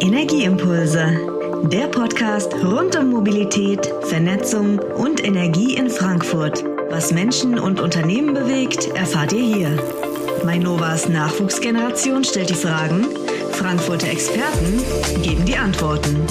Energieimpulse, der Podcast rund um Mobilität, Vernetzung und Energie in Frankfurt. Was Menschen und Unternehmen bewegt, erfahrt ihr hier. Mainovas Nachwuchsgeneration stellt die Fragen, Frankfurter Experten geben die Antworten.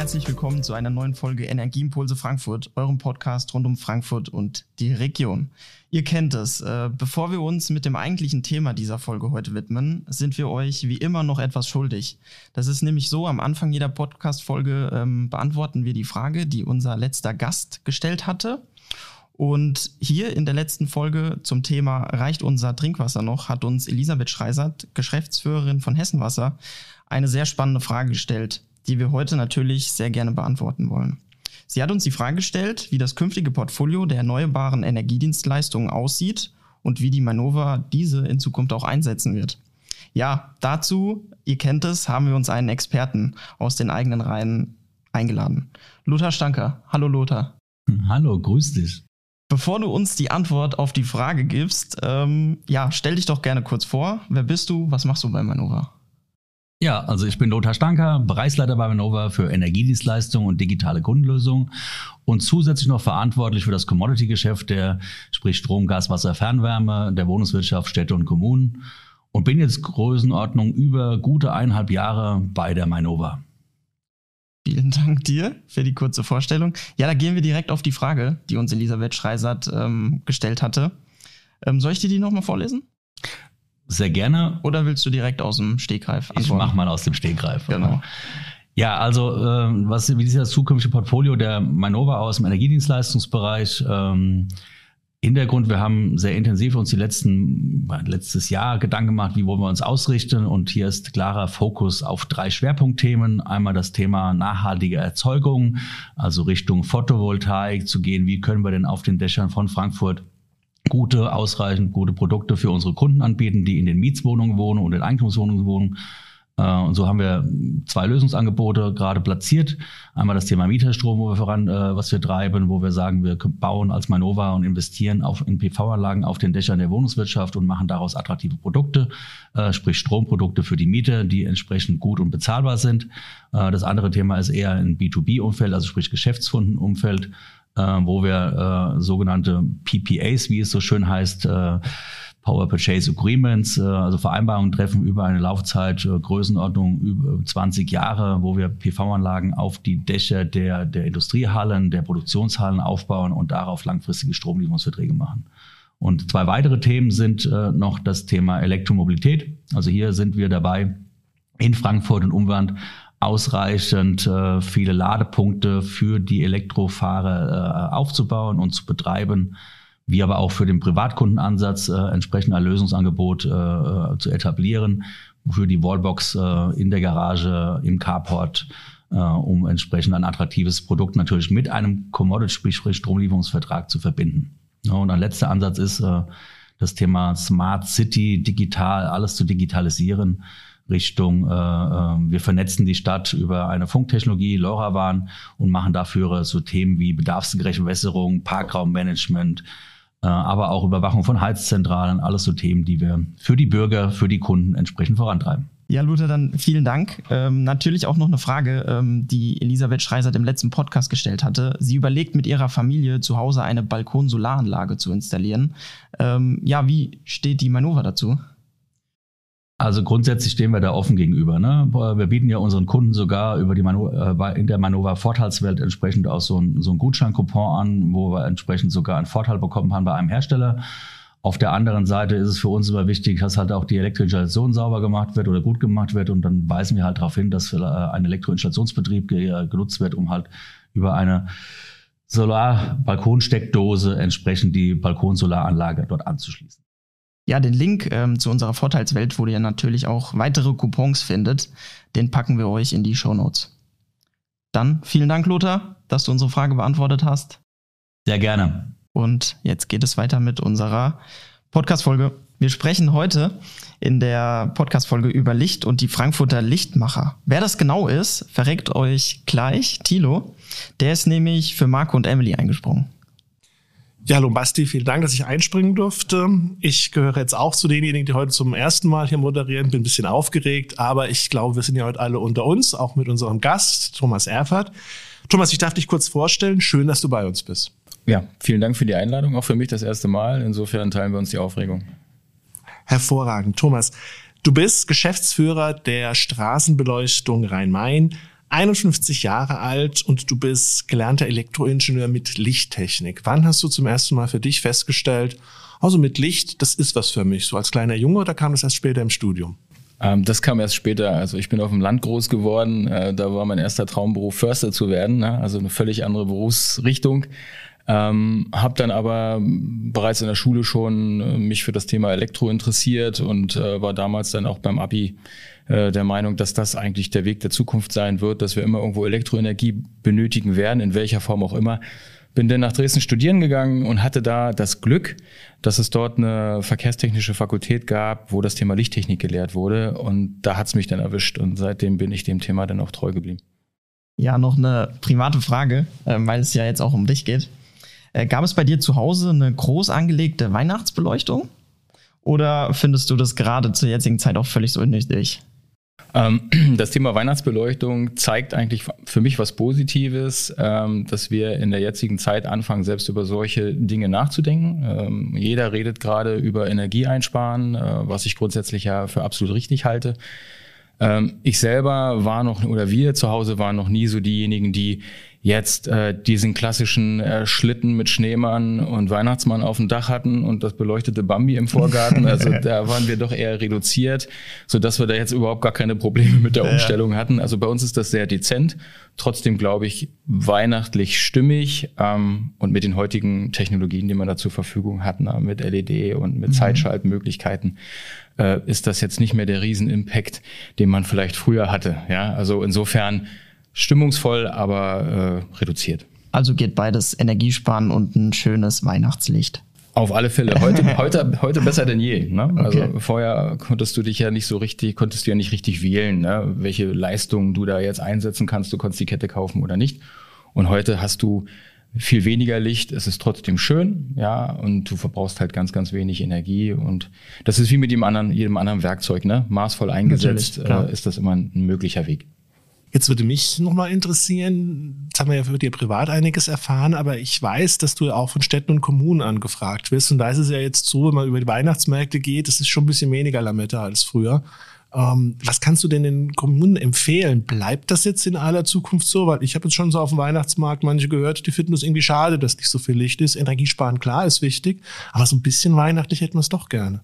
Herzlich willkommen zu einer neuen Folge Energieimpulse Frankfurt, eurem Podcast rund um Frankfurt und die Region. Ihr kennt es. Äh, bevor wir uns mit dem eigentlichen Thema dieser Folge heute widmen, sind wir euch wie immer noch etwas schuldig. Das ist nämlich so, am Anfang jeder Podcast-Folge ähm, beantworten wir die Frage, die unser letzter Gast gestellt hatte. Und hier in der letzten Folge zum Thema Reicht unser Trinkwasser noch, hat uns Elisabeth Schreisert, Geschäftsführerin von Hessenwasser, eine sehr spannende Frage gestellt, die wir heute natürlich sehr gerne beantworten wollen. Sie hat uns die Frage gestellt, wie das künftige Portfolio der erneuerbaren Energiedienstleistungen aussieht und wie die Manova diese in Zukunft auch einsetzen wird. Ja, dazu, ihr kennt es, haben wir uns einen Experten aus den eigenen Reihen eingeladen. Lothar Stanker. Hallo Lothar. Hallo, grüß dich. Bevor du uns die Antwort auf die Frage gibst, ähm, ja, stell dich doch gerne kurz vor. Wer bist du? Was machst du bei Manova? Ja, also ich bin Lothar Stanker, Bereichsleiter bei Manova für Energiedienstleistungen und digitale Kundenlösungen und zusätzlich noch verantwortlich für das Commodity-Geschäft, der sprich Strom, Gas, Wasser, Fernwärme, der Wohnungswirtschaft, Städte und Kommunen und bin jetzt Größenordnung über gute eineinhalb Jahre bei der Mainova. Vielen Dank dir für die kurze Vorstellung. Ja, da gehen wir direkt auf die Frage, die uns Elisabeth Schreisert ähm, gestellt hatte. Ähm, soll ich dir die nochmal vorlesen? Sehr gerne. Oder willst du direkt aus dem Stegreif antworten? Ich mach mal aus dem Stegreif. Genau. Ja, also äh, was wie sieht das zukünftige Portfolio der Manova aus im Energiedienstleistungsbereich? Ähm, Hintergrund, wir haben sehr intensiv uns die letzten, letztes Jahr Gedanken gemacht, wie wollen wir uns ausrichten. Und hier ist klarer Fokus auf drei Schwerpunktthemen. Einmal das Thema nachhaltige Erzeugung, also Richtung Photovoltaik zu gehen. Wie können wir denn auf den Dächern von Frankfurt gute, ausreichend gute Produkte für unsere Kunden anbieten, die in den Mietswohnungen wohnen und in Eigentumswohnungen wohnen. Äh, und so haben wir zwei Lösungsangebote gerade platziert. Einmal das Thema Mieterstrom, wo wir voran, äh, was wir treiben, wo wir sagen, wir bauen als Manova und investieren auf, in PV-Anlagen auf den Dächern der Wohnungswirtschaft und machen daraus attraktive Produkte, äh, sprich Stromprodukte für die Miete, die entsprechend gut und bezahlbar sind. Das andere Thema ist eher ein B2B-Umfeld, also sprich Geschäftskundenumfeld äh, wo wir äh, sogenannte PPAs, wie es so schön heißt, äh, Power Purchase Agreements, äh, also Vereinbarungen treffen über eine Laufzeit äh, Größenordnung über 20 Jahre, wo wir PV-Anlagen auf die Dächer der, der Industriehallen, der Produktionshallen aufbauen und darauf langfristige Stromlieferungsverträge machen. Und zwei weitere Themen sind äh, noch das Thema Elektromobilität. Also hier sind wir dabei, in Frankfurt und Umland ausreichend äh, viele Ladepunkte für die Elektrofahrer äh, aufzubauen und zu betreiben, wie aber auch für den Privatkundenansatz äh, entsprechend ein Lösungsangebot äh, äh zu etablieren, wofür die Wallbox äh, in der Garage, im Carport, äh, um entsprechend ein attraktives Produkt natürlich mit einem Commodity, sprich Stromlieferungsvertrag zu verbinden. Ja, und ein letzter Ansatz ist äh, das Thema Smart City, digital, alles zu digitalisieren Richtung, äh, äh, wir vernetzen die Stadt über eine Funktechnologie, LoRaWAN und machen dafür so Themen wie bedarfsgerechte Wässerung, Parkraummanagement, äh, aber auch Überwachung von Heizzentralen, alles so Themen, die wir für die Bürger, für die Kunden entsprechend vorantreiben. Ja, Luther, dann vielen Dank. Ähm, natürlich auch noch eine Frage, ähm, die Elisabeth Schreisert im letzten Podcast gestellt hatte. Sie überlegt mit ihrer Familie zu Hause eine Balkonsolaranlage zu installieren. Ähm, ja, wie steht die Manova dazu? Also grundsätzlich stehen wir da offen gegenüber. Ne? Wir bieten ja unseren Kunden sogar über die Manu äh, in der Manova Vorteilswelt entsprechend auch so ein, so ein Gutscheincoupon an, wo wir entsprechend sogar einen Vorteil bekommen haben bei einem Hersteller. Auf der anderen Seite ist es für uns immer wichtig, dass halt auch die Elektroinstallation sauber gemacht wird oder gut gemacht wird. Und dann weisen wir halt darauf hin, dass äh, ein Elektroinstallationsbetrieb genutzt wird, um halt über eine Solar-Balkonsteckdose entsprechend die Balkonsolaranlage dort anzuschließen. Ja, den Link ähm, zu unserer Vorteilswelt, wo ihr natürlich auch weitere Coupons findet, den packen wir euch in die Show Notes. Dann vielen Dank, Lothar, dass du unsere Frage beantwortet hast. Sehr gerne. Und jetzt geht es weiter mit unserer Podcast-Folge. Wir sprechen heute in der Podcast-Folge über Licht und die Frankfurter Lichtmacher. Wer das genau ist, verreckt euch gleich Thilo. Der ist nämlich für Marco und Emily eingesprungen. Ja, hallo Basti, vielen Dank, dass ich einspringen durfte. Ich gehöre jetzt auch zu denjenigen, die heute zum ersten Mal hier moderieren. Bin ein bisschen aufgeregt, aber ich glaube, wir sind ja heute alle unter uns, auch mit unserem Gast, Thomas Erfert. Thomas, ich darf dich kurz vorstellen. Schön, dass du bei uns bist. Ja, vielen Dank für die Einladung. Auch für mich das erste Mal. Insofern teilen wir uns die Aufregung. Hervorragend. Thomas, du bist Geschäftsführer der Straßenbeleuchtung Rhein-Main. 51 Jahre alt und du bist gelernter Elektroingenieur mit Lichttechnik. Wann hast du zum ersten Mal für dich festgestellt, also mit Licht, das ist was für mich, so als kleiner Junge oder kam das erst später im Studium? Ähm, das kam erst später. Also ich bin auf dem Land groß geworden. Äh, da war mein erster Traumberuf Förster zu werden, ne? also eine völlig andere Berufsrichtung. Ähm, habe dann aber bereits in der Schule schon äh, mich für das Thema Elektro interessiert und äh, war damals dann auch beim Abi äh, der Meinung, dass das eigentlich der Weg der Zukunft sein wird, dass wir immer irgendwo Elektroenergie benötigen werden, in welcher Form auch immer. Bin dann nach Dresden studieren gegangen und hatte da das Glück, dass es dort eine verkehrstechnische Fakultät gab, wo das Thema Lichttechnik gelehrt wurde. Und da hat's mich dann erwischt und seitdem bin ich dem Thema dann auch treu geblieben. Ja, noch eine private Frage, äh, weil es ja jetzt auch um dich geht. Äh, gab es bei dir zu Hause eine groß angelegte Weihnachtsbeleuchtung? Oder findest du das gerade zur jetzigen Zeit auch völlig so unnötig? Ähm, das Thema Weihnachtsbeleuchtung zeigt eigentlich für mich was Positives, ähm, dass wir in der jetzigen Zeit anfangen, selbst über solche Dinge nachzudenken. Ähm, jeder redet gerade über Energieeinsparen, äh, was ich grundsätzlich ja für absolut richtig halte. Ich selber war noch, oder wir zu Hause waren noch nie so diejenigen, die jetzt äh, diesen klassischen äh, Schlitten mit Schneemann und Weihnachtsmann auf dem Dach hatten und das beleuchtete Bambi im Vorgarten. Also da waren wir doch eher reduziert, so dass wir da jetzt überhaupt gar keine Probleme mit der Umstellung hatten. Also bei uns ist das sehr dezent. Trotzdem glaube ich weihnachtlich stimmig ähm, und mit den heutigen Technologien, die man da zur Verfügung hat, na, mit LED und mit mhm. Zeitschaltmöglichkeiten, äh, ist das jetzt nicht mehr der Riesenimpact, den man vielleicht früher hatte. Ja, also insofern stimmungsvoll, aber äh, reduziert. Also geht beides Energiesparen und ein schönes Weihnachtslicht. Auf alle Fälle. Heute, heute, heute besser denn je. Ne? Okay. Also vorher konntest du dich ja nicht so richtig, konntest du ja nicht richtig wählen, ne? welche Leistungen du da jetzt einsetzen kannst. Du konntest die Kette kaufen oder nicht. Und heute hast du viel weniger Licht. Es ist trotzdem schön, ja, und du verbrauchst halt ganz, ganz wenig Energie. Und das ist wie mit jedem anderen, jedem anderen Werkzeug, ne? Maßvoll eingesetzt äh, ist das immer ein möglicher Weg. Jetzt würde mich nochmal interessieren, jetzt haben wir ja für dir privat einiges erfahren, aber ich weiß, dass du ja auch von Städten und Kommunen angefragt wirst. Und da ist es ja jetzt so, wenn man über die Weihnachtsmärkte geht, es ist schon ein bisschen weniger Lametta als früher. Ähm, was kannst du denn den Kommunen empfehlen? Bleibt das jetzt in aller Zukunft so? Weil ich habe jetzt schon so auf dem Weihnachtsmarkt manche gehört, die finden es irgendwie schade, dass nicht so viel Licht ist. Energiesparen, klar, ist wichtig, aber so ein bisschen weihnachtlich hätten wir es doch gerne.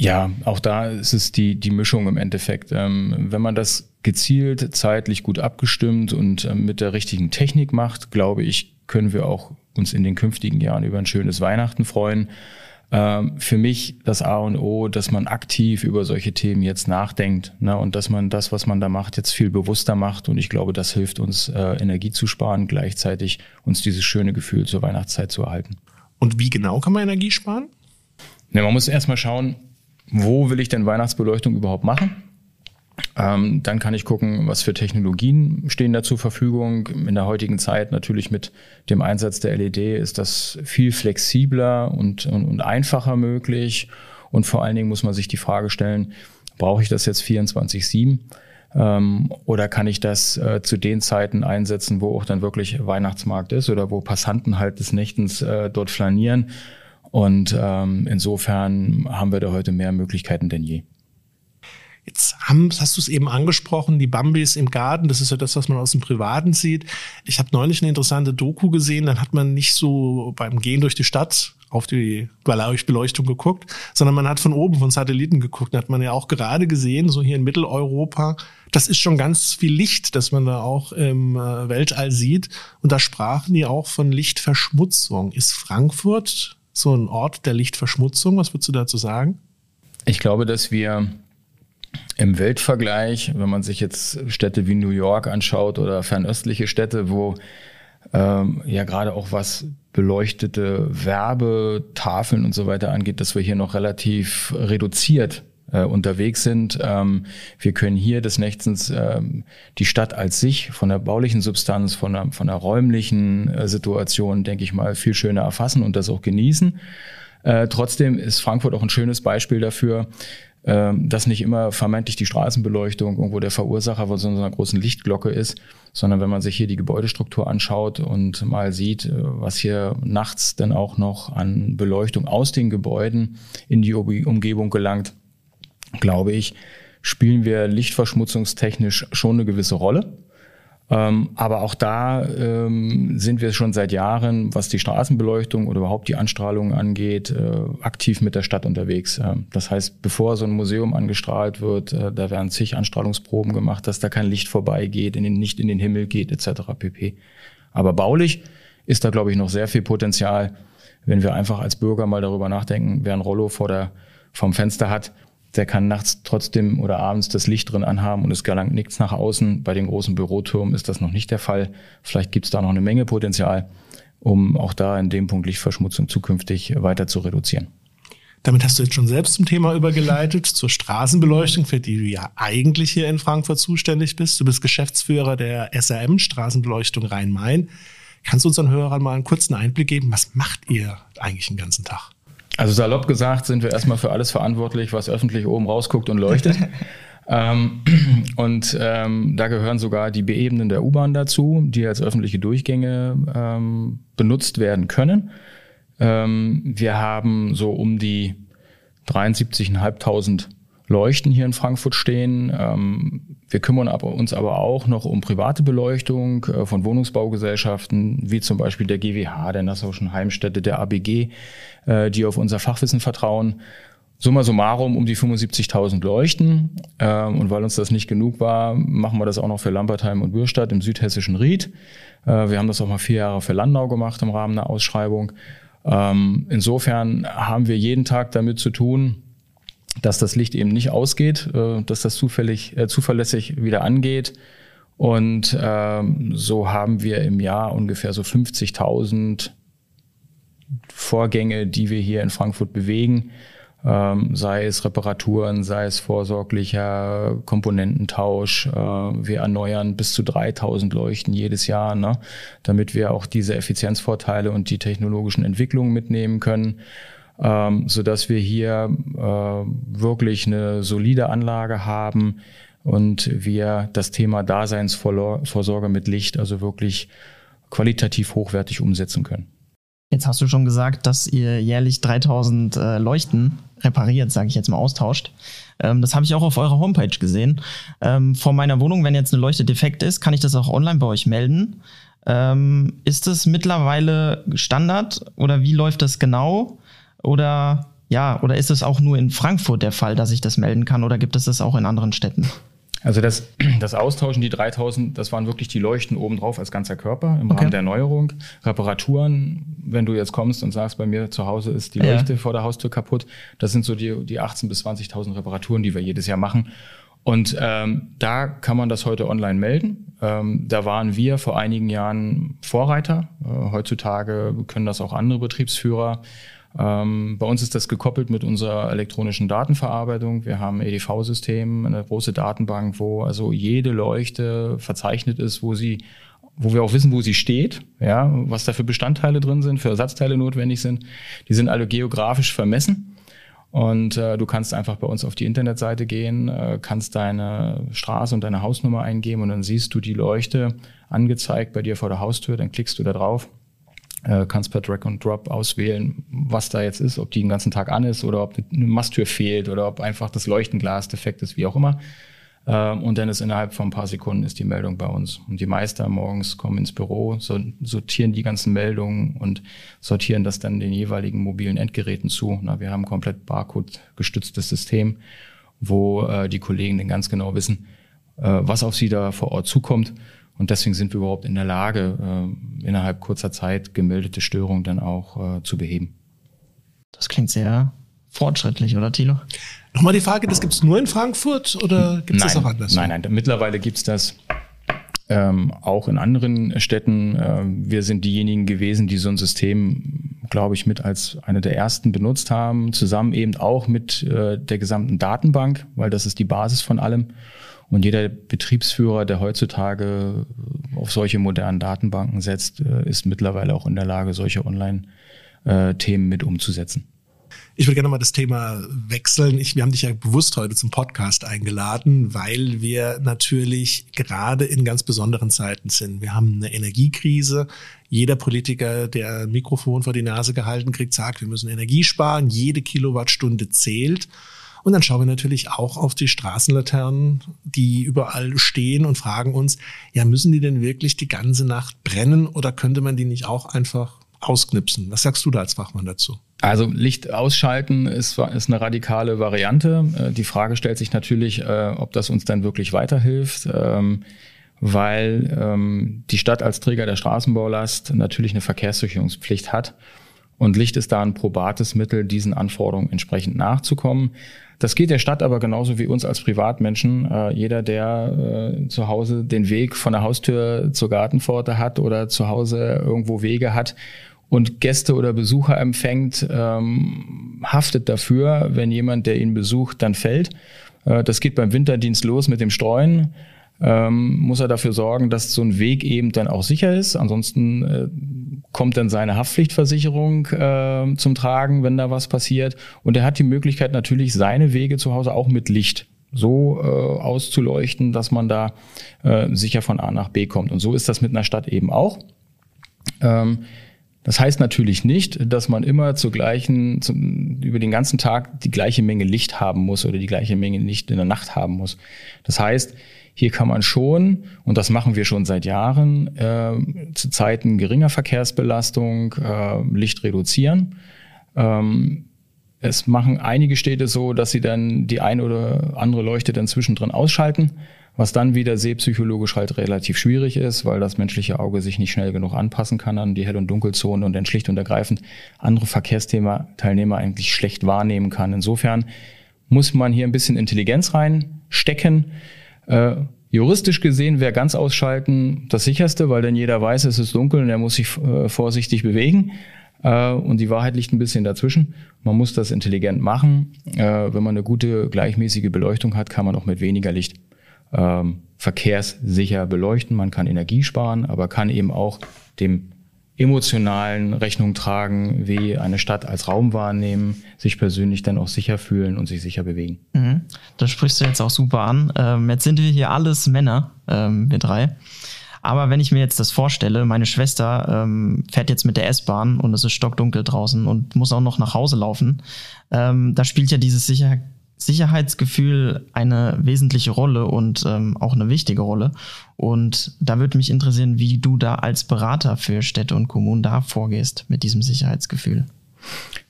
Ja, auch da ist es die, die Mischung im Endeffekt. Ähm, wenn man das gezielt, zeitlich gut abgestimmt und ähm, mit der richtigen Technik macht, glaube ich, können wir auch uns in den künftigen Jahren über ein schönes Weihnachten freuen. Ähm, für mich das A und O, dass man aktiv über solche Themen jetzt nachdenkt ne, und dass man das, was man da macht, jetzt viel bewusster macht. Und ich glaube, das hilft uns, äh, Energie zu sparen, gleichzeitig uns dieses schöne Gefühl zur Weihnachtszeit zu erhalten. Und wie genau kann man Energie sparen? Ne, man muss erstmal schauen, wo will ich denn Weihnachtsbeleuchtung überhaupt machen? Ähm, dann kann ich gucken, was für Technologien stehen da zur Verfügung. In der heutigen Zeit natürlich mit dem Einsatz der LED ist das viel flexibler und, und, und einfacher möglich. Und vor allen Dingen muss man sich die Frage stellen, brauche ich das jetzt 24-7? Ähm, oder kann ich das äh, zu den Zeiten einsetzen, wo auch dann wirklich Weihnachtsmarkt ist oder wo Passanten halt des Nächtens äh, dort flanieren? Und ähm, insofern haben wir da heute mehr Möglichkeiten denn je. Jetzt haben, hast du es eben angesprochen, die Bambis im Garten, das ist ja das, was man aus dem Privaten sieht. Ich habe neulich eine interessante Doku gesehen, dann hat man nicht so beim Gehen durch die Stadt auf die Beleuchtung geguckt, sondern man hat von oben von Satelliten geguckt. Da hat man ja auch gerade gesehen, so hier in Mitteleuropa, das ist schon ganz viel Licht, das man da auch im äh, Weltall sieht. Und da sprachen die auch von Lichtverschmutzung. Ist Frankfurt so ein Ort der Lichtverschmutzung? Was würdest du dazu sagen? Ich glaube, dass wir im Weltvergleich, wenn man sich jetzt Städte wie New York anschaut oder fernöstliche Städte, wo ähm, ja gerade auch was beleuchtete Werbetafeln und so weiter angeht, dass wir hier noch relativ reduziert äh, unterwegs sind. Ähm, wir können hier des Nächtens ähm, die Stadt als sich von der baulichen Substanz, von der, von der räumlichen äh, Situation, denke ich mal, viel schöner erfassen und das auch genießen. Äh, trotzdem ist Frankfurt auch ein schönes Beispiel dafür, dass nicht immer vermeintlich die Straßenbeleuchtung irgendwo der Verursacher von so einer großen Lichtglocke ist, sondern wenn man sich hier die Gebäudestruktur anschaut und mal sieht, äh, was hier nachts dann auch noch an Beleuchtung aus den Gebäuden in die Umgebung gelangt, glaube ich, spielen wir lichtverschmutzungstechnisch schon eine gewisse Rolle. Ähm, aber auch da ähm, sind wir schon seit Jahren, was die Straßenbeleuchtung oder überhaupt die Anstrahlung angeht, äh, aktiv mit der Stadt unterwegs. Ähm, das heißt, bevor so ein Museum angestrahlt wird, äh, da werden zig Anstrahlungsproben gemacht, dass da kein Licht vorbeigeht, in den, nicht in den Himmel geht, etc. pp. Aber baulich ist da, glaube ich, noch sehr viel Potenzial, wenn wir einfach als Bürger mal darüber nachdenken, wer ein Rollo vor der, vom Fenster hat, der kann nachts trotzdem oder abends das Licht drin anhaben und es gelangt nichts nach außen. Bei den großen Bürotürmen ist das noch nicht der Fall. Vielleicht gibt es da noch eine Menge Potenzial, um auch da in dem Punkt Lichtverschmutzung zukünftig weiter zu reduzieren. Damit hast du jetzt schon selbst zum Thema übergeleitet, zur Straßenbeleuchtung, für die du ja eigentlich hier in Frankfurt zuständig bist. Du bist Geschäftsführer der SRM Straßenbeleuchtung Rhein-Main. Kannst du unseren Hörern mal einen kurzen Einblick geben? Was macht ihr eigentlich den ganzen Tag? Also salopp gesagt sind wir erstmal für alles verantwortlich, was öffentlich oben rausguckt und leuchtet. ähm, und ähm, da gehören sogar die Beebenen der U-Bahn dazu, die als öffentliche Durchgänge ähm, benutzt werden können. Ähm, wir haben so um die 73.500 Leuchten hier in Frankfurt stehen. Wir kümmern uns aber auch noch um private Beleuchtung äh, von Wohnungsbaugesellschaften, wie zum Beispiel der GWH, der Nassauischen Heimstätte, der ABG, äh, die auf unser Fachwissen vertrauen. Summa summarum um die 75.000 Leuchten. Ähm, und weil uns das nicht genug war, machen wir das auch noch für Lambertheim und Bürstadt im südhessischen Ried. Äh, wir haben das auch mal vier Jahre für Landau gemacht im Rahmen einer Ausschreibung. Ähm, insofern haben wir jeden Tag damit zu tun, dass das Licht eben nicht ausgeht, äh, dass das zufällig, äh, zuverlässig wieder angeht. Und ähm, so haben wir im Jahr ungefähr so 50.000 Vorgänge, die wir hier in Frankfurt bewegen. Ähm, sei es Reparaturen, sei es vorsorglicher Komponententausch. Äh, wir erneuern bis zu 3000 Leuchten jedes Jahr, ne, damit wir auch diese Effizienzvorteile und die technologischen Entwicklungen mitnehmen können ähm, so dass wir hier äh, wirklich eine solide Anlage haben und wir das Thema Daseinsvorsorge mit Licht also wirklich qualitativ hochwertig umsetzen können. Jetzt hast du schon gesagt, dass ihr jährlich 3000 äh, Leuchten repariert, sage ich jetzt mal, austauscht. Ähm, das habe ich auch auf eurer Homepage gesehen. Ähm, vor meiner Wohnung, wenn jetzt eine Leuchte defekt ist, kann ich das auch online bei euch melden. Ähm, ist das mittlerweile Standard oder wie läuft das genau? Oder ja, oder ist es auch nur in Frankfurt der Fall, dass ich das melden kann oder gibt es das auch in anderen Städten? Also das, das Austauschen, die 3000, das waren wirklich die Leuchten obendrauf als ganzer Körper im okay. Rahmen der Erneuerung. Reparaturen, wenn du jetzt kommst und sagst, bei mir zu Hause ist die Leuchte ja. vor der Haustür kaputt, das sind so die, die 18.000 bis 20.000 Reparaturen, die wir jedes Jahr machen. Und ähm, da kann man das heute online melden. Ähm, da waren wir vor einigen Jahren Vorreiter. Äh, heutzutage können das auch andere Betriebsführer. Ähm, bei uns ist das gekoppelt mit unserer elektronischen Datenverarbeitung. Wir haben EDV-System, eine große Datenbank, wo also jede Leuchte verzeichnet ist, wo sie wo wir auch wissen, wo sie steht, ja, was da für Bestandteile drin sind, für Ersatzteile notwendig sind. Die sind alle geografisch vermessen. Und äh, du kannst einfach bei uns auf die Internetseite gehen, äh, kannst deine Straße und deine Hausnummer eingeben und dann siehst du die Leuchte angezeigt bei dir vor der Haustür, dann klickst du da drauf äh, kannst per Drag und Drop auswählen, was da jetzt ist, ob die den ganzen Tag an ist oder ob eine Masttür fehlt oder ob einfach das Leuchtenglas defekt ist, wie auch immer. Ähm, und dann ist innerhalb von ein paar Sekunden ist die Meldung bei uns. Und die Meister morgens kommen ins Büro, sortieren die ganzen Meldungen und sortieren das dann den jeweiligen mobilen Endgeräten zu. Na, wir haben ein komplett Barcode-gestütztes System, wo äh, die Kollegen dann ganz genau wissen, äh, was auf sie da vor Ort zukommt und deswegen sind wir überhaupt in der Lage, äh, innerhalb kurzer Zeit gemeldete Störungen dann auch äh, zu beheben. Das klingt sehr fortschrittlich, oder Thilo? Nochmal die Frage, das gibt es nur in Frankfurt oder gibt es das auch anders? Nein, nein, mittlerweile gibt es das ähm, auch in anderen Städten. Äh, wir sind diejenigen gewesen, die so ein System glaube ich, mit als eine der ersten benutzt haben, zusammen eben auch mit äh, der gesamten Datenbank, weil das ist die Basis von allem. Und jeder Betriebsführer, der heutzutage auf solche modernen Datenbanken setzt, äh, ist mittlerweile auch in der Lage, solche Online-Themen mit umzusetzen. Ich würde gerne mal das Thema wechseln. Ich, wir haben dich ja bewusst heute zum Podcast eingeladen, weil wir natürlich gerade in ganz besonderen Zeiten sind. Wir haben eine Energiekrise. Jeder Politiker, der ein Mikrofon vor die Nase gehalten kriegt, sagt, wir müssen Energie sparen. Jede Kilowattstunde zählt. Und dann schauen wir natürlich auch auf die Straßenlaternen, die überall stehen und fragen uns, ja, müssen die denn wirklich die ganze Nacht brennen oder könnte man die nicht auch einfach ausknipsen? Was sagst du da als Fachmann dazu? Also Licht ausschalten ist, ist eine radikale Variante. Äh, die Frage stellt sich natürlich, äh, ob das uns dann wirklich weiterhilft, ähm, weil ähm, die Stadt als Träger der Straßenbaulast natürlich eine Verkehrssicherungspflicht hat. Und Licht ist da ein probates Mittel, diesen Anforderungen entsprechend nachzukommen. Das geht der Stadt aber genauso wie uns als Privatmenschen. Äh, jeder, der zu Hause den Weg von der Haustür zur Gartenpforte hat oder zu Hause irgendwo Wege hat, und Gäste oder Besucher empfängt, ähm, haftet dafür, wenn jemand, der ihn besucht, dann fällt. Äh, das geht beim Winterdienst los mit dem Streuen. Ähm, muss er dafür sorgen, dass so ein Weg eben dann auch sicher ist. Ansonsten äh, kommt dann seine Haftpflichtversicherung äh, zum Tragen, wenn da was passiert. Und er hat die Möglichkeit natürlich, seine Wege zu Hause auch mit Licht so äh, auszuleuchten, dass man da äh, sicher von A nach B kommt. Und so ist das mit einer Stadt eben auch. Ähm, das heißt natürlich nicht, dass man immer zur gleichen, zum, über den ganzen Tag die gleiche Menge Licht haben muss oder die gleiche Menge Licht in der Nacht haben muss. Das heißt, hier kann man schon, und das machen wir schon seit Jahren, äh, zu Zeiten geringer Verkehrsbelastung äh, Licht reduzieren. Ähm, es machen einige Städte so, dass sie dann die eine oder andere Leuchte dann zwischendrin ausschalten was dann wieder sehpsychologisch halt relativ schwierig ist, weil das menschliche Auge sich nicht schnell genug anpassen kann an die Hell- und Dunkelzone und dann schlicht und ergreifend andere Verkehrsthema-Teilnehmer eigentlich schlecht wahrnehmen kann. Insofern muss man hier ein bisschen Intelligenz reinstecken. Äh, juristisch gesehen wäre ganz ausschalten das sicherste, weil dann jeder weiß, es ist dunkel und er muss sich äh, vorsichtig bewegen. Äh, und die Wahrheit liegt ein bisschen dazwischen. Man muss das intelligent machen. Äh, wenn man eine gute, gleichmäßige Beleuchtung hat, kann man auch mit weniger Licht ähm, verkehrssicher beleuchten. Man kann Energie sparen, aber kann eben auch dem emotionalen Rechnung tragen, wie eine Stadt als Raum wahrnehmen, sich persönlich dann auch sicher fühlen und sich sicher bewegen. Mhm. Das sprichst du jetzt auch super an. Ähm, jetzt sind wir hier alles Männer, ähm, wir drei. Aber wenn ich mir jetzt das vorstelle, meine Schwester ähm, fährt jetzt mit der S-Bahn und es ist stockdunkel draußen und muss auch noch nach Hause laufen, ähm, da spielt ja dieses Sicherheit Sicherheitsgefühl eine wesentliche Rolle und ähm, auch eine wichtige Rolle. Und da würde mich interessieren, wie du da als Berater für Städte und Kommunen da vorgehst mit diesem Sicherheitsgefühl.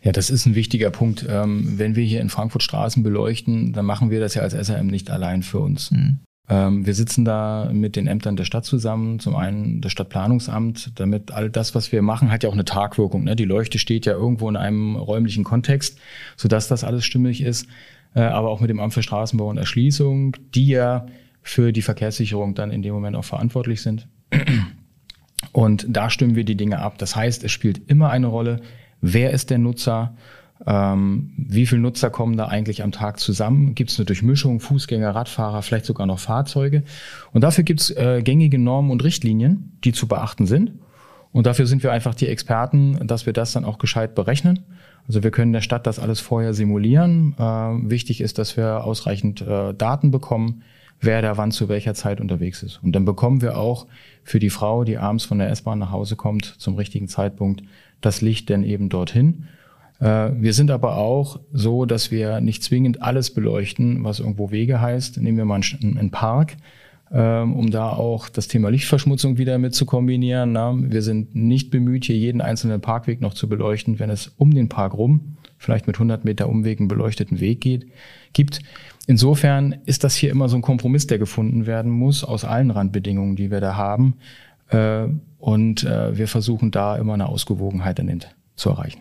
Ja, das ist ein wichtiger Punkt. Ähm, wenn wir hier in Frankfurt Straßen beleuchten, dann machen wir das ja als SRM nicht allein für uns. Mhm. Ähm, wir sitzen da mit den Ämtern der Stadt zusammen, zum einen das Stadtplanungsamt, damit all das, was wir machen, hat ja auch eine Tagwirkung. Ne? Die Leuchte steht ja irgendwo in einem räumlichen Kontext, sodass das alles stimmig ist. Äh, aber auch mit dem Amt für Straßenbau und Erschließung, die ja für die Verkehrssicherung dann in dem Moment auch verantwortlich sind. Und da stimmen wir die Dinge ab. Das heißt, es spielt immer eine Rolle, wer ist der Nutzer, ähm, wie viele Nutzer kommen da eigentlich am Tag zusammen? Gibt es eine Durchmischung, Fußgänger, Radfahrer, vielleicht sogar noch Fahrzeuge? Und dafür gibt es äh, gängige Normen und Richtlinien, die zu beachten sind. Und dafür sind wir einfach die Experten, dass wir das dann auch gescheit berechnen also wir können der Stadt das alles vorher simulieren. Äh, wichtig ist, dass wir ausreichend äh, Daten bekommen, wer da wann zu welcher Zeit unterwegs ist. Und dann bekommen wir auch für die Frau, die abends von der S-Bahn nach Hause kommt, zum richtigen Zeitpunkt das Licht denn eben dorthin. Äh, wir sind aber auch so, dass wir nicht zwingend alles beleuchten, was irgendwo Wege heißt. Nehmen wir mal einen, einen Park ähm, um da auch das Thema Lichtverschmutzung wieder mit zu kombinieren. Wir sind nicht bemüht, hier jeden einzelnen Parkweg noch zu beleuchten, wenn es um den Park rum, vielleicht mit 100 Meter Umweg einen beleuchteten Weg geht, gibt. Insofern ist das hier immer so ein Kompromiss, der gefunden werden muss aus allen Randbedingungen, die wir da haben. Äh, und äh, wir versuchen da immer eine Ausgewogenheit zu erreichen.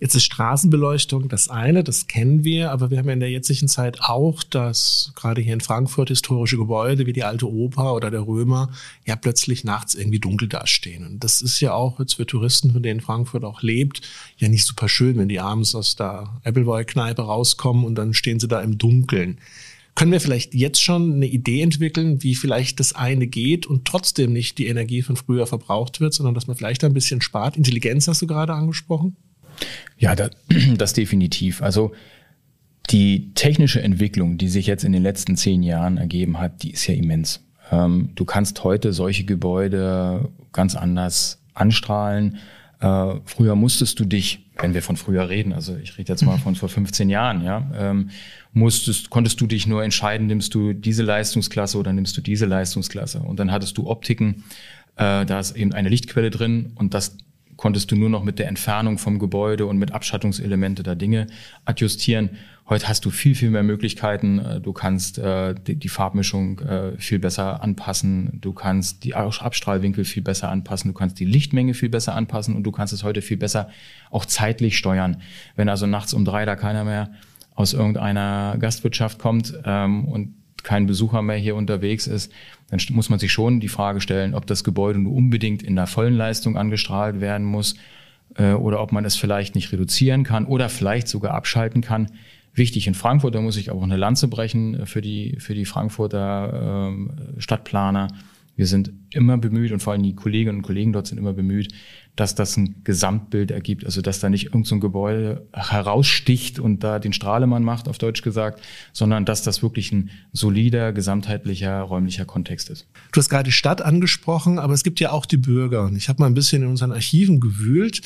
Jetzt ist Straßenbeleuchtung das eine, das kennen wir, aber wir haben ja in der jetzigen Zeit auch, dass gerade hier in Frankfurt historische Gebäude wie die alte Oper oder der Römer ja plötzlich nachts irgendwie dunkel dastehen. Und das ist ja auch jetzt für Touristen, von denen Frankfurt auch lebt, ja nicht super schön, wenn die abends aus der Appleboy-Kneipe rauskommen und dann stehen sie da im Dunkeln. Können wir vielleicht jetzt schon eine Idee entwickeln, wie vielleicht das eine geht und trotzdem nicht die Energie von früher verbraucht wird, sondern dass man vielleicht ein bisschen spart? Intelligenz hast du gerade angesprochen? Ja, das, das definitiv. Also die technische Entwicklung, die sich jetzt in den letzten zehn Jahren ergeben hat, die ist ja immens. Ähm, du kannst heute solche Gebäude ganz anders anstrahlen. Äh, früher musstest du dich, wenn wir von früher reden, also ich rede jetzt mal von vor 15 Jahren, ja, ähm, musstest, konntest du dich nur entscheiden, nimmst du diese Leistungsklasse oder nimmst du diese Leistungsklasse. Und dann hattest du Optiken, äh, da ist eben eine Lichtquelle drin und das konntest du nur noch mit der Entfernung vom Gebäude und mit Abschattungselemente da Dinge adjustieren. Heute hast du viel, viel mehr Möglichkeiten. Äh, du kannst äh, die, die, Farbmischung äh, viel besser anpassen. Du kannst die Abstrahlwinkel viel besser anpassen. Du kannst die Lichtmenge viel besser anpassen und du kannst es heute viel besser auch zeitlich steuern. Wenn also nachts um drei da keiner mehr aus irgendeiner Gastwirtschaft kommt ähm, und kein Besucher mehr hier unterwegs ist, dann muss man sich schon die Frage stellen, ob das Gebäude nur unbedingt in der vollen Leistung angestrahlt werden muss äh, oder ob man es vielleicht nicht reduzieren kann oder vielleicht sogar abschalten kann. Wichtig in Frankfurt, da muss ich auch eine Lanze brechen für die, für die Frankfurter äh, Stadtplaner. Wir sind immer bemüht und vor allem die Kolleginnen und Kollegen dort sind immer bemüht, dass das ein Gesamtbild ergibt. Also dass da nicht irgendein so Gebäude heraussticht und da den Strahlemann macht, auf Deutsch gesagt, sondern dass das wirklich ein solider, gesamtheitlicher, räumlicher Kontext ist. Du hast gerade die Stadt angesprochen, aber es gibt ja auch die Bürger. Und ich habe mal ein bisschen in unseren Archiven gewühlt.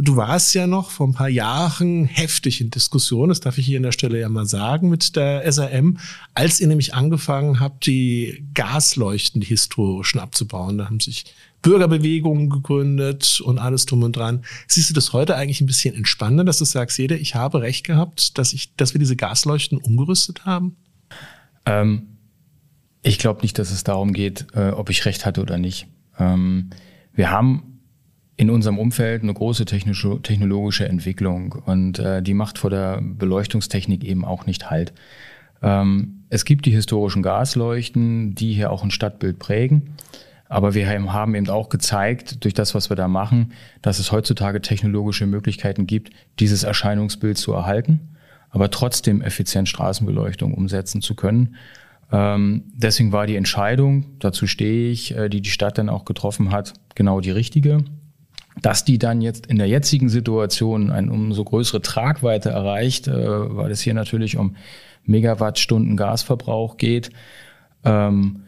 Du warst ja noch vor ein paar Jahren heftig in Diskussion, das darf ich hier an der Stelle ja mal sagen, mit der SRM, als ihr nämlich angefangen habt, die Gasleuchten, die historischen abzubauen. Da haben sich Bürgerbewegungen gegründet und alles drum und dran. Siehst du das heute eigentlich ein bisschen entspannender, dass du sagst, jeder, ich habe recht gehabt, dass ich, dass wir diese Gasleuchten umgerüstet haben? Ähm, ich glaube nicht, dass es darum geht, äh, ob ich recht hatte oder nicht. Ähm, wir haben in unserem Umfeld eine große technische, technologische Entwicklung und äh, die macht vor der Beleuchtungstechnik eben auch nicht Halt. Ähm, es gibt die historischen Gasleuchten, die hier auch ein Stadtbild prägen. Aber wir haben eben auch gezeigt, durch das, was wir da machen, dass es heutzutage technologische Möglichkeiten gibt, dieses Erscheinungsbild zu erhalten, aber trotzdem effizient Straßenbeleuchtung umsetzen zu können. Ähm, deswegen war die Entscheidung, dazu stehe ich, äh, die die Stadt dann auch getroffen hat, genau die richtige. Dass die dann jetzt in der jetzigen Situation eine umso größere Tragweite erreicht, äh, weil es hier natürlich um Megawattstunden Gasverbrauch geht, ähm,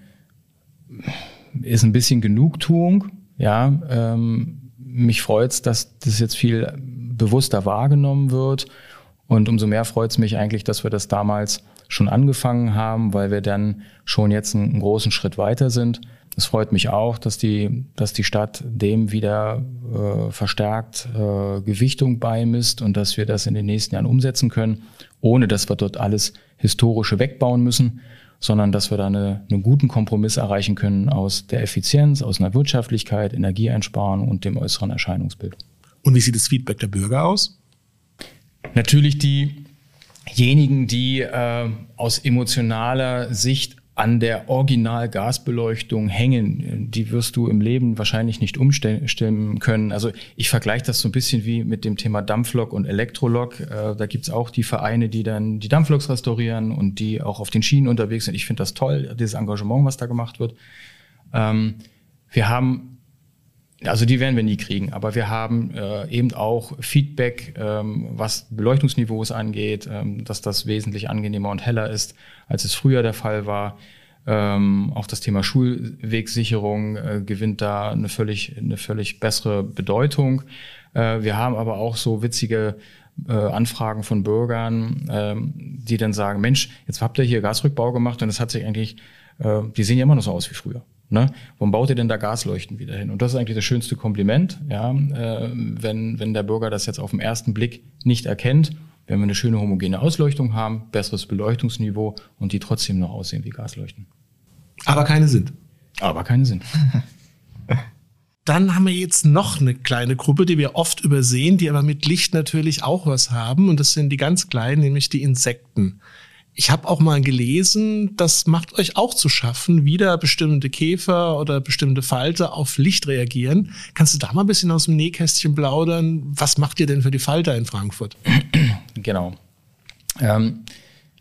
ist ein bisschen Genugtuung. Ja, ähm, mich freut es, dass das jetzt viel bewusster wahrgenommen wird. Und umso mehr freut es mich eigentlich, dass wir das damals schon angefangen haben, weil wir dann schon jetzt einen, einen großen Schritt weiter sind. Es freut mich auch, dass die, dass die Stadt dem wieder äh, verstärkt äh, Gewichtung beimisst und dass wir das in den nächsten Jahren umsetzen können, ohne dass wir dort alles Historische wegbauen müssen, sondern dass wir da eine, einen guten Kompromiss erreichen können aus der Effizienz, aus einer Wirtschaftlichkeit, Energieeinsparung und dem äußeren Erscheinungsbild. Und wie sieht das Feedback der Bürger aus? Natürlich diejenigen, die äh, aus emotionaler Sicht an der Original-Gasbeleuchtung hängen, die wirst du im Leben wahrscheinlich nicht umstellen können. Also ich vergleiche das so ein bisschen wie mit dem Thema Dampflok und Elektrolok. Äh, da gibt's auch die Vereine, die dann die Dampfloks restaurieren und die auch auf den Schienen unterwegs sind. Ich finde das toll, dieses Engagement, was da gemacht wird. Ähm, wir haben also die werden wir nie kriegen, aber wir haben äh, eben auch Feedback, ähm, was Beleuchtungsniveaus angeht, ähm, dass das wesentlich angenehmer und heller ist, als es früher der Fall war. Ähm, auch das Thema Schulwegsicherung äh, gewinnt da eine völlig, eine völlig bessere Bedeutung. Äh, wir haben aber auch so witzige äh, Anfragen von Bürgern, ähm, die dann sagen, Mensch, jetzt habt ihr hier Gasrückbau gemacht und es hat sich eigentlich, äh, die sehen ja immer noch so aus wie früher. Ne? Warum baut ihr denn da Gasleuchten wieder hin? Und das ist eigentlich das schönste Kompliment, ja, äh, wenn, wenn der Bürger das jetzt auf den ersten Blick nicht erkennt, wenn wir eine schöne homogene Ausleuchtung haben, besseres Beleuchtungsniveau und die trotzdem noch aussehen wie Gasleuchten. Aber keine sind. Aber keine sind. Dann haben wir jetzt noch eine kleine Gruppe, die wir oft übersehen, die aber mit Licht natürlich auch was haben. Und das sind die ganz kleinen, nämlich die Insekten. Ich habe auch mal gelesen, das macht euch auch zu schaffen, wieder bestimmte Käfer oder bestimmte Falter auf Licht reagieren. Kannst du da mal ein bisschen aus dem Nähkästchen plaudern? Was macht ihr denn für die Falter in Frankfurt? Genau. Ähm,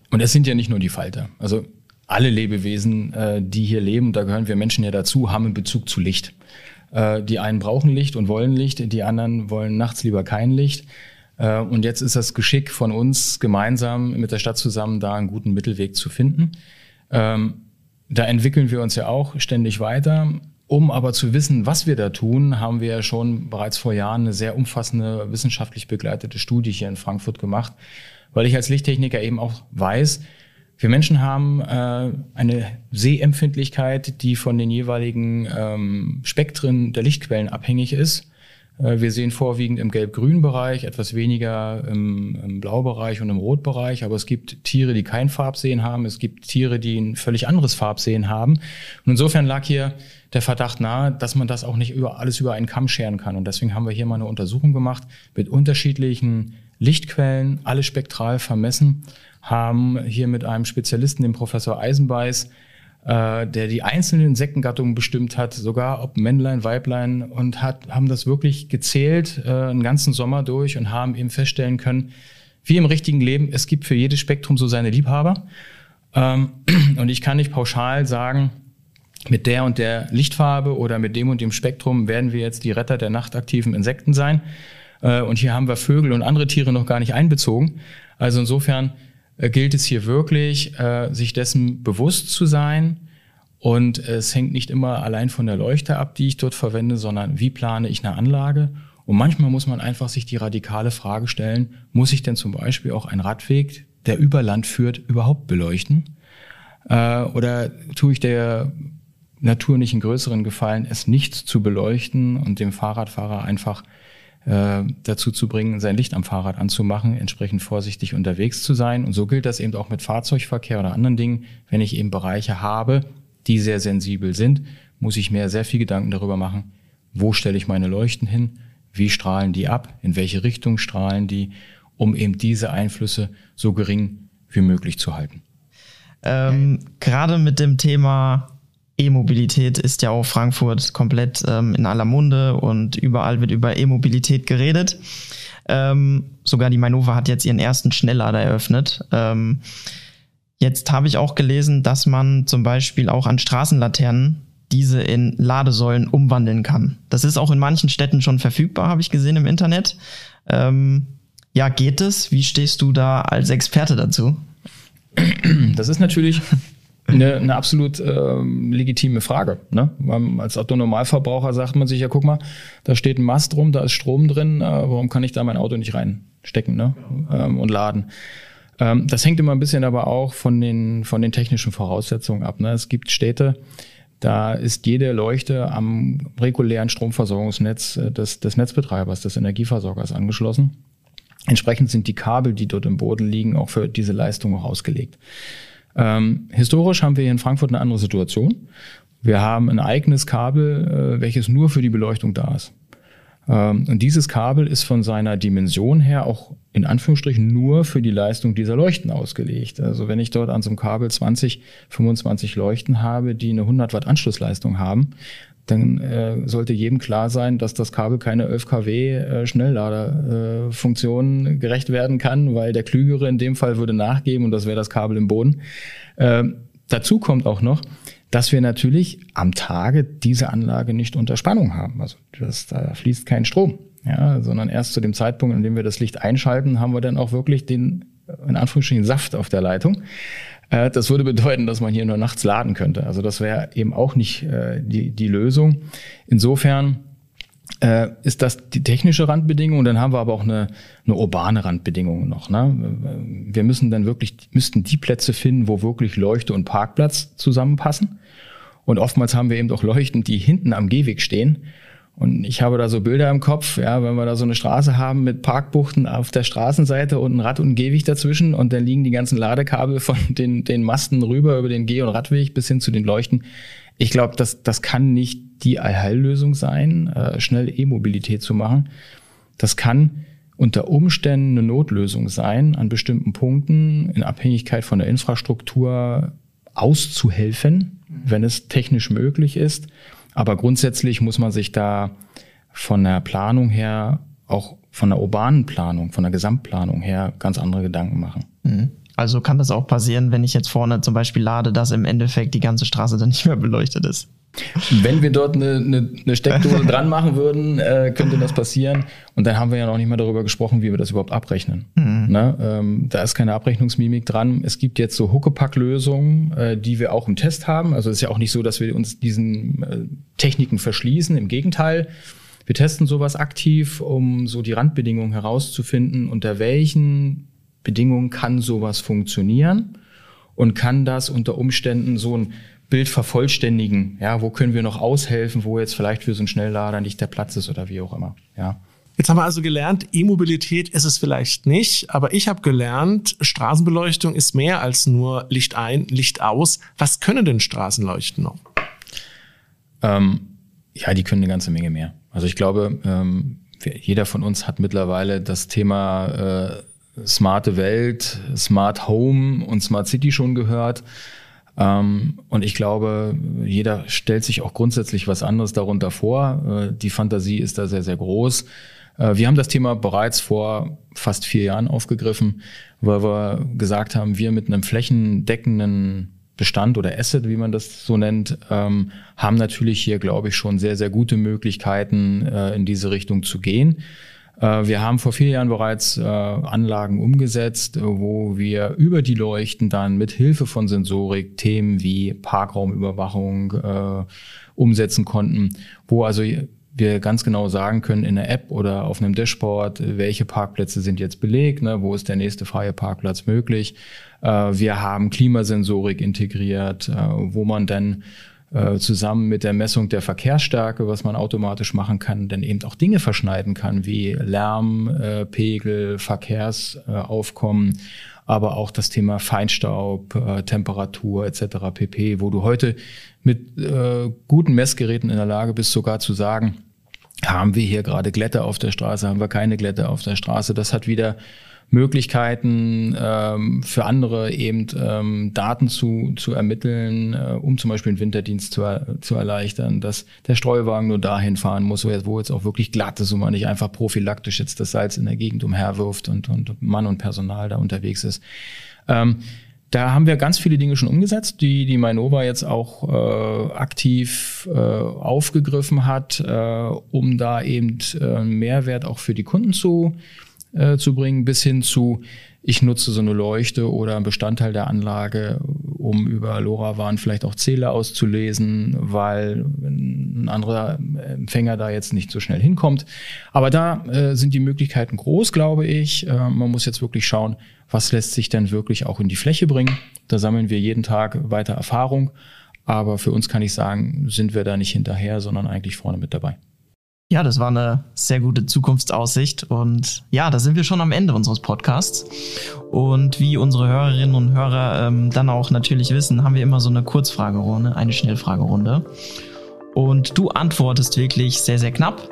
und es sind ja nicht nur die Falter. Also alle Lebewesen, äh, die hier leben, da gehören wir Menschen ja dazu, haben einen Bezug zu Licht. Äh, die einen brauchen Licht und wollen Licht, die anderen wollen nachts lieber kein Licht. Äh, und jetzt ist das Geschick von uns gemeinsam mit der Stadt zusammen, da einen guten Mittelweg zu finden. Ähm, da entwickeln wir uns ja auch ständig weiter. Um aber zu wissen, was wir da tun, haben wir ja schon bereits vor Jahren eine sehr umfassende wissenschaftlich begleitete Studie hier in Frankfurt gemacht, weil ich als Lichttechniker eben auch weiß, wir Menschen haben äh, eine Sehempfindlichkeit, die von den jeweiligen ähm, Spektren der Lichtquellen abhängig ist. Äh, wir sehen vorwiegend im gelb-grün Bereich, etwas weniger im, im Blau-Bereich und im Rot-Bereich, aber es gibt Tiere, die kein Farbsehen haben, es gibt Tiere, die ein völlig anderes Farbsehen haben. Und insofern lag hier der Verdacht nahe, dass man das auch nicht über alles über einen Kamm scheren kann. Und deswegen haben wir hier mal eine Untersuchung gemacht mit unterschiedlichen Lichtquellen, alle spektral vermessen, haben hier mit einem Spezialisten, dem Professor Eisenbeiß, der die einzelnen Insektengattungen bestimmt hat, sogar ob Männlein, Weiblein und hat, haben das wirklich gezählt äh, einen ganzen Sommer durch und haben eben feststellen können, wie im richtigen Leben, es gibt für jedes Spektrum so seine Liebhaber. Ähm, und ich kann nicht pauschal sagen, mit der und der Lichtfarbe oder mit dem und dem Spektrum werden wir jetzt die Retter der nachtaktiven Insekten sein. Äh, und hier haben wir Vögel und andere Tiere noch gar nicht einbezogen. Also insofern äh, gilt es hier wirklich, äh, sich dessen bewusst zu sein. Und es hängt nicht immer allein von der Leuchte ab, die ich dort verwende, sondern wie plane ich eine Anlage. Und manchmal muss man einfach sich die radikale Frage stellen, muss ich denn zum Beispiel auch einen Radweg, der über Land führt, überhaupt beleuchten? Äh, oder tue ich der Natur nicht einen größeren Gefallen, es nicht zu beleuchten und dem Fahrradfahrer einfach äh, dazu zu bringen, sein Licht am Fahrrad anzumachen, entsprechend vorsichtig unterwegs zu sein. Und so gilt das eben auch mit Fahrzeugverkehr oder anderen Dingen. Wenn ich eben Bereiche habe, die sehr sensibel sind, muss ich mir sehr viel Gedanken darüber machen, wo stelle ich meine Leuchten hin, wie strahlen die ab, in welche Richtung strahlen die, um eben diese Einflüsse so gering wie möglich zu halten. Ähm, Gerade mit dem Thema E-Mobilität ist ja auch Frankfurt komplett ähm, in aller Munde und überall wird über E-Mobilität geredet. Ähm, sogar die Mainova hat jetzt ihren ersten Schnelllader eröffnet. Ähm, jetzt habe ich auch gelesen, dass man zum Beispiel auch an Straßenlaternen diese in Ladesäulen umwandeln kann. Das ist auch in manchen Städten schon verfügbar, habe ich gesehen im Internet. Ähm, ja, geht es? Wie stehst du da als Experte dazu? Das ist natürlich eine, eine absolut ähm, legitime Frage. Ne? Als Autonormalverbraucher sagt man sich ja, guck mal, da steht ein Mast rum, da ist Strom drin, äh, warum kann ich da mein Auto nicht reinstecken ne? Ähm, und laden? Ähm, das hängt immer ein bisschen aber auch von den, von den technischen Voraussetzungen ab. Ne? Es gibt Städte, da ist jede Leuchte am regulären Stromversorgungsnetz äh, des, des Netzbetreibers, des Energieversorgers angeschlossen. Entsprechend sind die Kabel, die dort im Boden liegen, auch für diese Leistung auch ausgelegt. Ähm, historisch haben wir hier in Frankfurt eine andere Situation. Wir haben ein eigenes Kabel, äh, welches nur für die Beleuchtung da ist. Ähm, und dieses Kabel ist von seiner Dimension her auch in Anführungsstrichen nur für die Leistung dieser Leuchten ausgelegt. Also wenn ich dort an so einem Kabel 20, 25 Leuchten habe, die eine 100 Watt Anschlussleistung haben, dann äh, sollte jedem klar sein, dass das Kabel keine 11 kW äh, Schnellladerfunktion äh, gerecht werden kann, weil der Klügere in dem Fall würde nachgeben und das wäre das Kabel im Boden. Ähm, dazu kommt auch noch, dass wir natürlich am Tage diese Anlage nicht unter Spannung haben. Also das, da fließt kein Strom, ja, sondern erst zu dem Zeitpunkt, in dem wir das Licht einschalten, haben wir dann auch wirklich den in Anführungsstrichen Saft auf der Leitung. Äh, das würde bedeuten, dass man hier nur nachts laden könnte. Also das wäre eben auch nicht äh, die, die Lösung. Insofern äh, ist das die technische Randbedingung. Dann haben wir aber auch eine, eine urbane Randbedingung noch. Ne? Wir müssen dann wirklich, müssten die Plätze finden, wo wirklich Leuchte und Parkplatz zusammenpassen. Und oftmals haben wir eben auch Leuchten, die hinten am Gehweg stehen Und ich habe da so Bilder im Kopf, ja, wenn wir da so eine Straße haben mit Parkbuchten auf der Straßenseite und ein Rad und ein Gehweg dazwischen und dann liegen die ganzen Ladekabel von den, den Masten rüber über den Geh- und Radweg bis hin zu den Leuchten. Ich glaube, das, das kann nicht die Allheillösung sein, äh, schnell E-Mobilität zu machen. Das kann unter Umständen eine Notlösung sein, an bestimmten Punkten in Abhängigkeit von der Infrastruktur auszuhelfen, wenn es technisch möglich ist. Aber grundsätzlich muss man sich da von der Planung her, auch von der urbanen Planung, von der Gesamtplanung her ganz andere Gedanken machen. Mhm. Also kann das auch passieren, wenn ich jetzt vorne zum Beispiel lade, dass im Endeffekt die ganze Straße dann nicht mehr beleuchtet ist. Wenn wir dort eine, eine, eine Steckdose dran machen würden, äh, könnte das passieren. Und dann haben wir ja noch nicht mal darüber gesprochen, wie wir das überhaupt abrechnen. Mhm. Ne? Ähm, da ist keine Abrechnungsmimik dran. Es gibt jetzt so Huckepack-Lösungen, äh, die wir auch im Test haben. Also es ist ja auch nicht so, dass wir uns diesen äh, Techniken verschließen. Im Gegenteil, wir testen sowas aktiv, um so die Randbedingungen herauszufinden, unter welchen Bedingungen kann sowas funktionieren und kann das unter Umständen so ein Bild vervollständigen. Ja, wo können wir noch aushelfen, wo jetzt vielleicht für so einen Schnelllader nicht der Platz ist oder wie auch immer. Ja. Jetzt haben wir also gelernt, E-Mobilität ist es vielleicht nicht, aber ich habe gelernt, Straßenbeleuchtung ist mehr als nur Licht ein, Licht aus. Was können denn Straßenleuchten noch? Ähm, ja, die können eine ganze Menge mehr. Also ich glaube, ähm, jeder von uns hat mittlerweile das Thema äh, smarte Welt, Smart Home und Smart City schon gehört. Ähm, und ich glaube, jeder stellt sich auch grundsätzlich was anderes darunter vor. Äh, die Fantasie ist da sehr, sehr groß. Äh, wir haben das Thema bereits vor fast vier Jahren aufgegriffen, weil wir gesagt haben, wir mit einem flächendeckenden Bestand oder Asset, wie man das so nennt, ähm, haben natürlich hier, glaube ich, schon sehr, sehr gute Möglichkeiten, äh, in diese Richtung zu gehen. Äh, wir haben vor vier Jahren bereits äh, Anlagen umgesetzt, äh, wo wir über die Leuchten dann mit Hilfe von Sensorik Themen wie Parkraumüberwachung umsetzen konnten, wo also wir ganz genau sagen können in der App oder auf einem Dashboard, welche Parkplätze sind jetzt belegt, ne, wo ist der nächste freie Parkplatz möglich. Wir haben Klimasensorik integriert, wo man dann äh, zusammen mit der Messung der Verkehrsstärke, was man automatisch machen kann, dann eben auch Dinge verschneiden kann, wie Lärmpegel, äh, Verkehrsaufkommen, aber auch das Thema Feinstaub, äh, Temperatur etc. pp., wo du heute mit äh, guten Messgeräten in der Lage bist, sogar zu sagen, haben wir hier gerade Glätte auf der Straße, haben wir keine Glätte auf der Straße. Das hat wieder Möglichkeiten ähm, für andere eben ähm, Daten zu, zu ermitteln, äh, um zum Beispiel den Winterdienst zu, zu erleichtern, dass der Streuwagen nur dahin fahren muss, wo jetzt, wo jetzt auch wirklich glatt ist und man nicht einfach prophylaktisch jetzt das Salz in der Gegend umherwirft und, und Mann und Personal da unterwegs ist. Ähm, da haben wir ganz viele Dinge schon umgesetzt, die die Mainova jetzt auch äh, aktiv äh, aufgegriffen hat, äh, um da eben äh, Mehrwert auch für die Kunden zu äh, zu bringen, bis hin zu, ich nutze so eine Leuchte oder einen Bestandteil der Anlage, um über LoRaWAN vielleicht auch Zähler auszulesen, weil ein anderer Empfänger da jetzt nicht so schnell hinkommt. Aber da äh, sind die Möglichkeiten groß, glaube ich. Äh, man muss jetzt wirklich schauen, was lässt sich denn wirklich auch in die Fläche bringen. Da sammeln wir jeden Tag weiter Erfahrung. Aber für uns kann ich sagen, sind wir da nicht hinterher, sondern eigentlich vorne mit dabei. Ja, das war eine sehr gute Zukunftsaussicht. Und ja, da sind wir schon am Ende unseres Podcasts. Und wie unsere Hörerinnen und Hörer ähm, dann auch natürlich wissen, haben wir immer so eine Kurzfragerunde, eine Schnellfragerunde. Und du antwortest wirklich sehr, sehr knapp.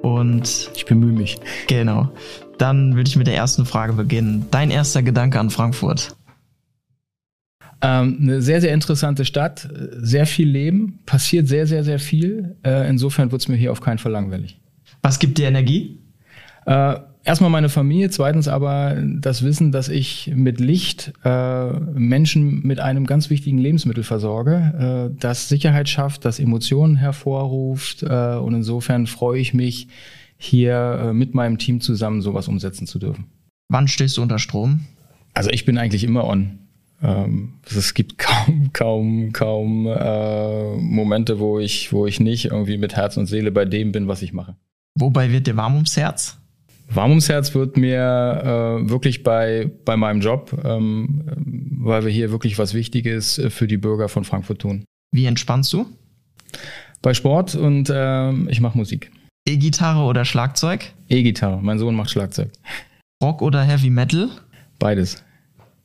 Und ich bemühe mich. Genau. Dann würde ich mit der ersten Frage beginnen. Dein erster Gedanke an Frankfurt? Ähm, eine sehr, sehr interessante Stadt, sehr viel Leben, passiert sehr, sehr, sehr viel. Äh, insofern wird es mir hier auf keinen Fall langweilig. Was gibt dir Energie? Äh, erstmal meine Familie, zweitens aber das Wissen, dass ich mit Licht äh, Menschen mit einem ganz wichtigen Lebensmittel versorge, äh, das Sicherheit schafft, das Emotionen hervorruft äh, und insofern freue ich mich, hier mit meinem Team zusammen sowas umsetzen zu dürfen. Wann stehst du unter Strom? Also ich bin eigentlich immer on. Ähm, es gibt kaum, kaum, kaum äh, Momente, wo ich, wo ich nicht irgendwie mit Herz und Seele bei dem bin, was ich mache. Wobei wird dir warm ums Herz? Warm ums Herz wird mir äh, wirklich bei, bei meinem Job, ähm, weil wir hier wirklich was Wichtiges für die Bürger von Frankfurt tun. Wie entspannst du? Bei Sport und äh, ich mache Musik. E-Gitarre oder Schlagzeug? E-Gitarre. Mein Sohn macht Schlagzeug. Rock oder Heavy Metal? Beides.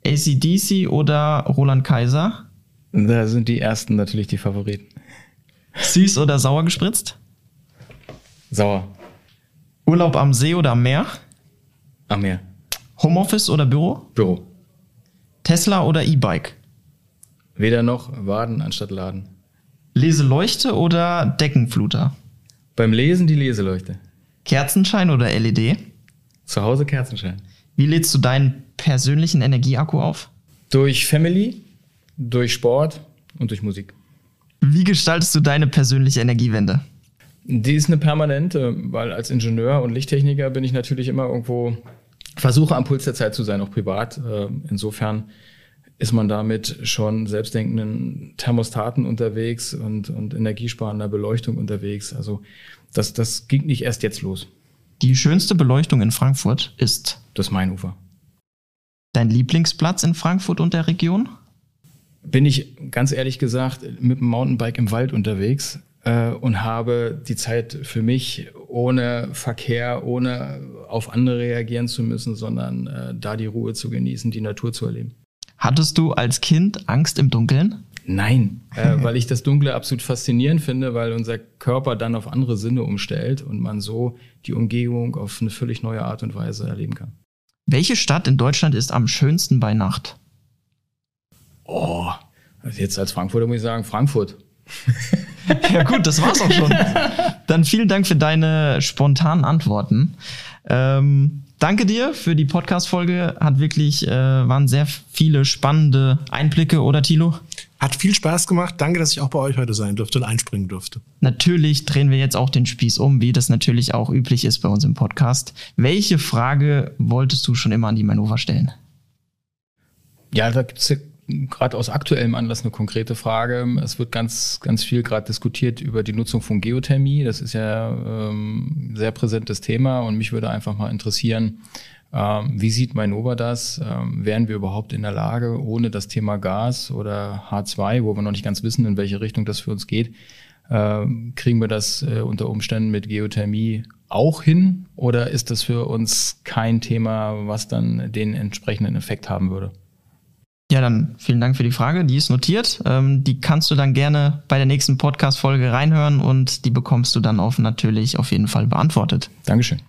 ACDC oder Roland Kaiser? Da sind die ersten natürlich die Favoriten. Süß oder sauer gespritzt? Sauer. Urlaub am See oder am Meer? Am Meer. Homeoffice oder Büro? Büro. Tesla oder E-Bike? Weder noch Waden anstatt Laden. Leseleuchte oder Deckenfluter? Beim Lesen die Leseleuchte. Kerzenschein oder LED? Zu Hause Kerzenschein. Wie lädst du deinen persönlichen Energieakku auf? Durch Family, durch Sport und durch Musik. Wie gestaltest du deine persönliche Energiewende? Die ist eine permanente, weil als Ingenieur und Lichttechniker bin ich natürlich immer irgendwo, versuche am Puls der Zeit zu sein, auch privat. Äh, insofern ist man damit schon selbstdenkenden Thermostaten unterwegs und, und energiesparender Beleuchtung unterwegs. Also das, das ging nicht erst jetzt los. Die schönste Beleuchtung in Frankfurt ist das Mainufer. Dein Lieblingsplatz in Frankfurt und der Region? Bin ich ganz ehrlich gesagt mit dem Mountainbike im Wald unterwegs äh, und habe die Zeit für mich ohne Verkehr, ohne auf andere reagieren zu müssen, sondern äh, da die Ruhe zu genießen, die Natur zu erleben. Hattest du als Kind Angst im Dunkeln? Nein, äh, weil ich das Dunkle absolut faszinierend finde, weil unser Körper dann auf andere Sinne umstellt und man so die Umgebung auf eine völlig neue Art und Weise erleben kann. Welche Stadt in Deutschland ist am schönsten bei Nacht? Oh, also jetzt als Frankfurter muss ich sagen, Frankfurt. ja gut, das war's auch schon. Dann vielen Dank für deine spontanen Antworten. Ähm, danke dir für die Podcast-Folge. Hat wirklich, äh, waren sehr viele spannende Einblicke, oder Thilo? Hat viel Spaß gemacht. Danke, dass ich auch bei euch heute sein durfte und einspringen durfte. Natürlich drehen wir jetzt auch den Spieß um, wie das natürlich auch üblich ist bei uns im Podcast. Welche Frage wolltest du schon immer an die Manova stellen? Ja, da gibt es gerade aus aktuellem Anlass eine konkrete Frage. Es wird ganz, ganz viel gerade diskutiert über die Nutzung von Geothermie. Das ist ja ähm, sehr präsentes Thema und mich würde einfach mal interessieren, ähm, wie sieht Mainova das? Ähm, wären wir überhaupt in der Lage, ohne das Thema Gas oder H2, wo wir noch nicht ganz wissen, in welche Richtung das für uns geht, äh, kriegen wir das äh, unter Umständen mit Geothermie auch hin? Oder ist das für uns kein Thema, was dann den entsprechenden Effekt haben würde? Ja, dann vielen Dank für die Frage. Die ist notiert. Ähm, die kannst du dann gerne bei der nächsten Podcast-Folge reinhören und die bekommst du dann auch natürlich auf jeden Fall beantwortet. Dankeschön.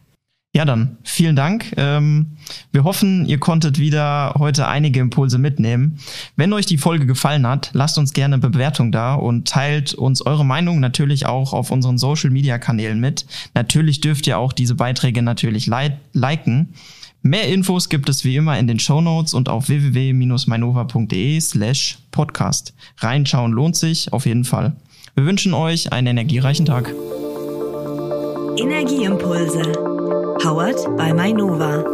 Ja, dann vielen Dank. Ähm, wir hoffen, ihr konntet wieder heute einige Impulse mitnehmen. Wenn euch die Folge gefallen hat, lasst uns gerne eine Bewertung da und teilt uns eure Meinung natürlich auch auf unseren Social-Media-Kanälen mit. Natürlich dürft ihr auch diese Beiträge natürlich liken. Mehr Infos gibt es wie immer in den Show Notes und auf www-mainova.de slash podcast. Reinschauen lohnt sich auf jeden Fall. Wir wünschen euch einen energiereichen Tag. Energieimpulse. Powered by Mainova.